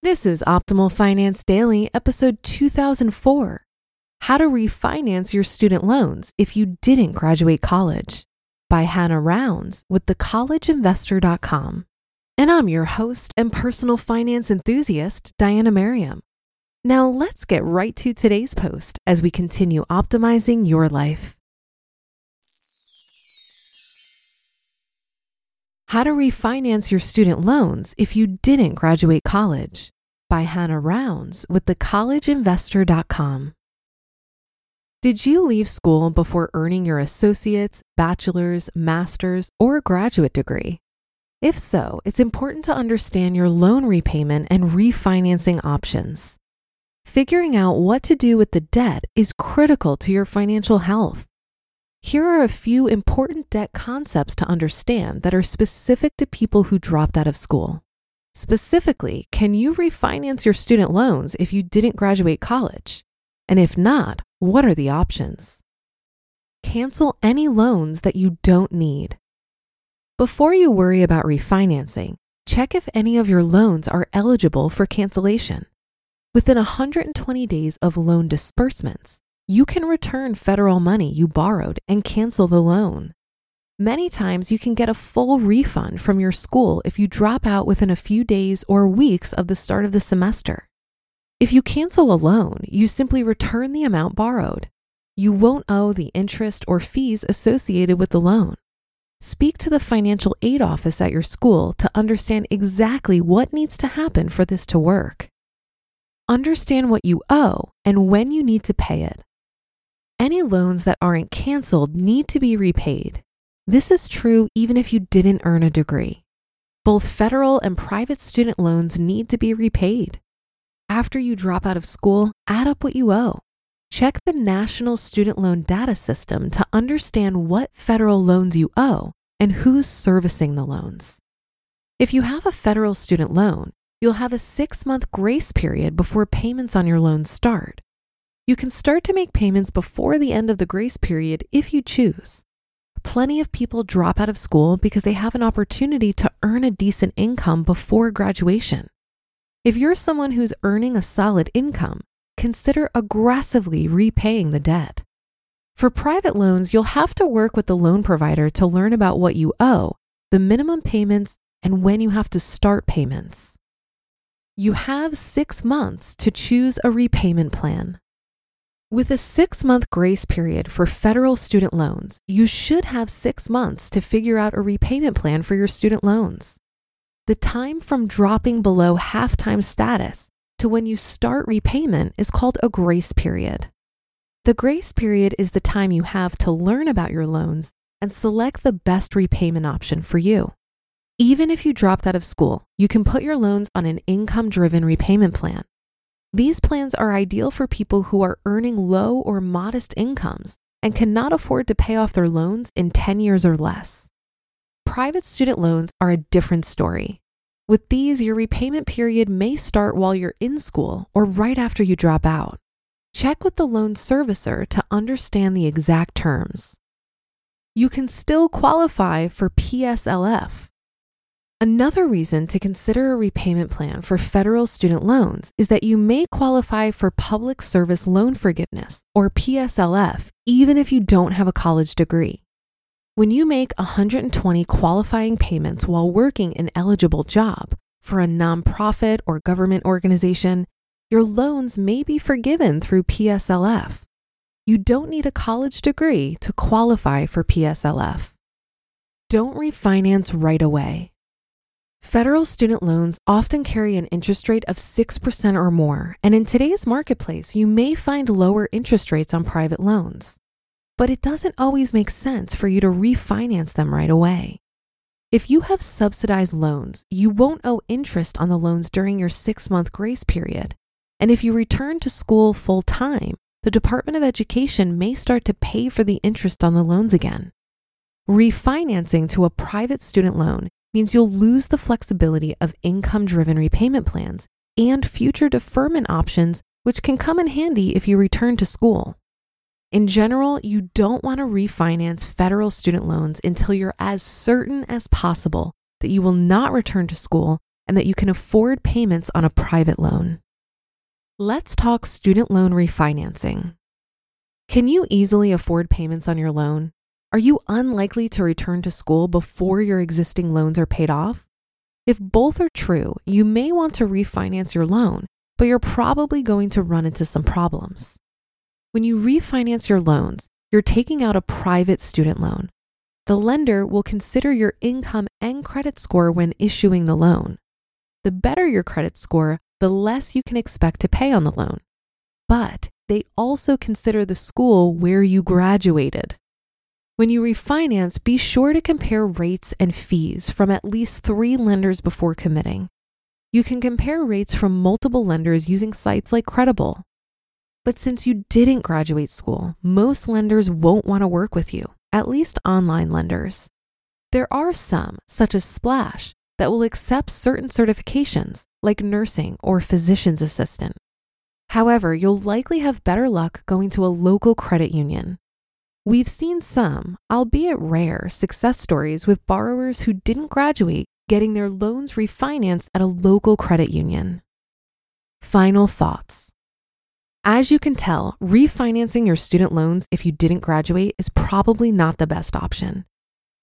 This is Optimal Finance Daily, episode 2004 How to Refinance Your Student Loans If You Didn't Graduate College by Hannah Rounds with thecollegeinvestor.com. And I'm your host and personal finance enthusiast, Diana Merriam. Now let's get right to today's post as we continue optimizing your life. How to Refinance Your Student Loans If You Didn't Graduate College by Hannah Rounds with thecollegeinvestor.com. Did you leave school before earning your associate's, bachelor's, master's, or graduate degree? If so, it's important to understand your loan repayment and refinancing options. Figuring out what to do with the debt is critical to your financial health. Here are a few important debt concepts to understand that are specific to people who dropped out of school. Specifically, can you refinance your student loans if you didn't graduate college? And if not, what are the options? Cancel any loans that you don't need. Before you worry about refinancing, check if any of your loans are eligible for cancellation. Within 120 days of loan disbursements, you can return federal money you borrowed and cancel the loan. Many times you can get a full refund from your school if you drop out within a few days or weeks of the start of the semester. If you cancel a loan, you simply return the amount borrowed. You won't owe the interest or fees associated with the loan. Speak to the financial aid office at your school to understand exactly what needs to happen for this to work. Understand what you owe and when you need to pay it. Any loans that aren't canceled need to be repaid. This is true even if you didn't earn a degree. Both federal and private student loans need to be repaid. After you drop out of school, add up what you owe. Check the National Student Loan Data System to understand what federal loans you owe and who's servicing the loans. If you have a federal student loan, you'll have a six month grace period before payments on your loan start. You can start to make payments before the end of the grace period if you choose. Plenty of people drop out of school because they have an opportunity to earn a decent income before graduation. If you're someone who's earning a solid income, consider aggressively repaying the debt. For private loans, you'll have to work with the loan provider to learn about what you owe, the minimum payments, and when you have to start payments. You have six months to choose a repayment plan. With a six month grace period for federal student loans, you should have six months to figure out a repayment plan for your student loans. The time from dropping below half time status to when you start repayment is called a grace period. The grace period is the time you have to learn about your loans and select the best repayment option for you. Even if you dropped out of school, you can put your loans on an income driven repayment plan. These plans are ideal for people who are earning low or modest incomes and cannot afford to pay off their loans in 10 years or less. Private student loans are a different story. With these, your repayment period may start while you're in school or right after you drop out. Check with the loan servicer to understand the exact terms. You can still qualify for PSLF. Another reason to consider a repayment plan for federal student loans is that you may qualify for Public Service Loan Forgiveness, or PSLF, even if you don't have a college degree. When you make 120 qualifying payments while working an eligible job for a nonprofit or government organization, your loans may be forgiven through PSLF. You don't need a college degree to qualify for PSLF. Don't refinance right away. Federal student loans often carry an interest rate of 6% or more, and in today's marketplace, you may find lower interest rates on private loans. But it doesn't always make sense for you to refinance them right away. If you have subsidized loans, you won't owe interest on the loans during your six month grace period. And if you return to school full time, the Department of Education may start to pay for the interest on the loans again. Refinancing to a private student loan means you'll lose the flexibility of income driven repayment plans and future deferment options, which can come in handy if you return to school. In general, you don't want to refinance federal student loans until you're as certain as possible that you will not return to school and that you can afford payments on a private loan. Let's talk student loan refinancing. Can you easily afford payments on your loan? Are you unlikely to return to school before your existing loans are paid off? If both are true, you may want to refinance your loan, but you're probably going to run into some problems. When you refinance your loans, you're taking out a private student loan. The lender will consider your income and credit score when issuing the loan. The better your credit score, the less you can expect to pay on the loan. But they also consider the school where you graduated. When you refinance, be sure to compare rates and fees from at least three lenders before committing. You can compare rates from multiple lenders using sites like Credible. But since you didn't graduate school, most lenders won't want to work with you, at least online lenders. There are some, such as Splash, that will accept certain certifications, like nursing or physician's assistant. However, you'll likely have better luck going to a local credit union. We've seen some, albeit rare, success stories with borrowers who didn't graduate getting their loans refinanced at a local credit union. Final thoughts. As you can tell, refinancing your student loans if you didn't graduate is probably not the best option.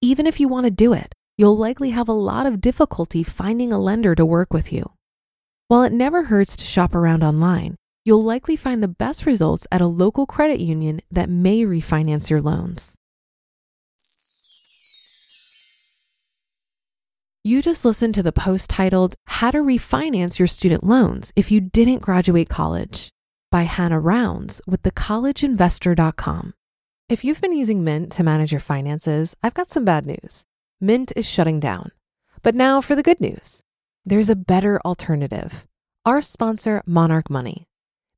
Even if you want to do it, you'll likely have a lot of difficulty finding a lender to work with you. While it never hurts to shop around online, you'll likely find the best results at a local credit union that may refinance your loans. You just listened to the post titled How to Refinance Your Student Loans If You Didn't Graduate College by Hannah Rounds with thecollegeinvestor.com. If you've been using Mint to manage your finances, I've got some bad news. Mint is shutting down. But now for the good news there's a better alternative. Our sponsor, Monarch Money.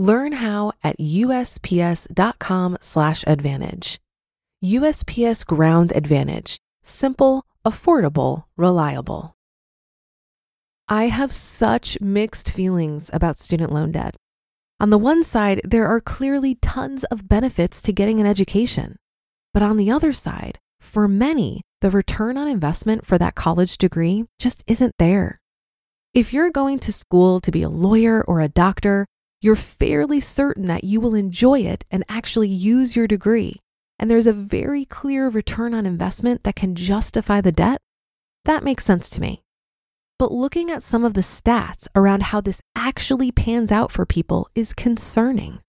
Learn how at usps.com/advantage. USPS Ground Advantage: simple, affordable, reliable. I have such mixed feelings about student loan debt. On the one side, there are clearly tons of benefits to getting an education. But on the other side, for many, the return on investment for that college degree just isn't there. If you're going to school to be a lawyer or a doctor, you're fairly certain that you will enjoy it and actually use your degree. And there's a very clear return on investment that can justify the debt. That makes sense to me. But looking at some of the stats around how this actually pans out for people is concerning.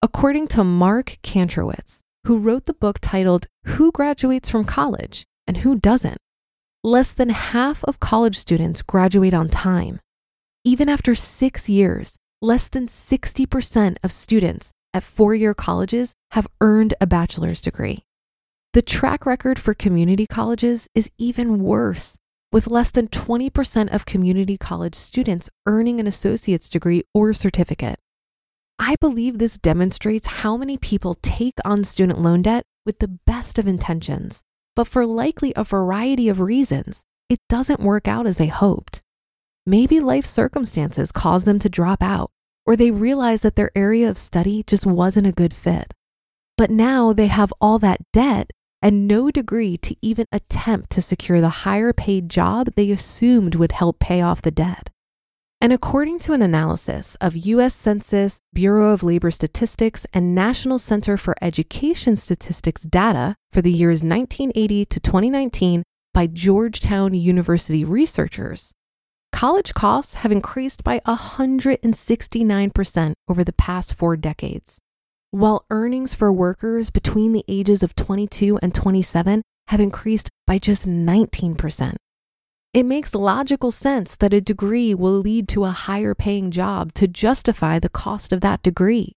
According to Mark Kantrowitz, who wrote the book titled Who Graduates from College and Who Doesn't, less than half of college students graduate on time. Even after six years, less than 60% of students at four year colleges have earned a bachelor's degree. The track record for community colleges is even worse with less than 20% of community college students earning an associate's degree or certificate. I believe this demonstrates how many people take on student loan debt with the best of intentions, but for likely a variety of reasons, it doesn't work out as they hoped. Maybe life circumstances caused them to drop out, or they realized that their area of study just wasn't a good fit. But now they have all that debt and no degree to even attempt to secure the higher paid job they assumed would help pay off the debt. And according to an analysis of US Census, Bureau of Labor Statistics, and National Center for Education Statistics data for the years 1980 to 2019 by Georgetown University researchers, college costs have increased by 169% over the past four decades while earnings for workers between the ages of 22 and 27 have increased by just 19%. It makes logical sense that a degree will lead to a higher paying job to justify the cost of that degree.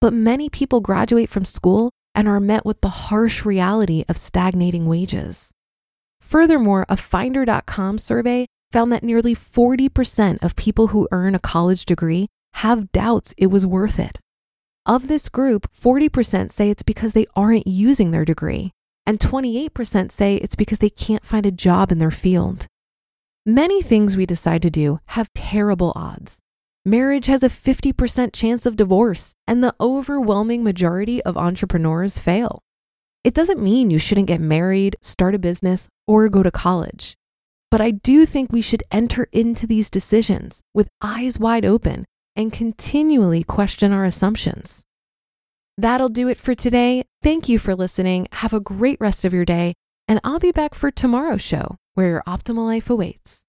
But many people graduate from school and are met with the harsh reality of stagnating wages. Furthermore, a Finder.com survey found that nearly 40% of people who earn a college degree have doubts it was worth it. Of this group, 40% say it's because they aren't using their degree, and 28% say it's because they can't find a job in their field. Many things we decide to do have terrible odds. Marriage has a 50% chance of divorce, and the overwhelming majority of entrepreneurs fail. It doesn't mean you shouldn't get married, start a business, or go to college. But I do think we should enter into these decisions with eyes wide open and continually question our assumptions. That'll do it for today. Thank you for listening. Have a great rest of your day, and I'll be back for tomorrow's show where your optimal life awaits.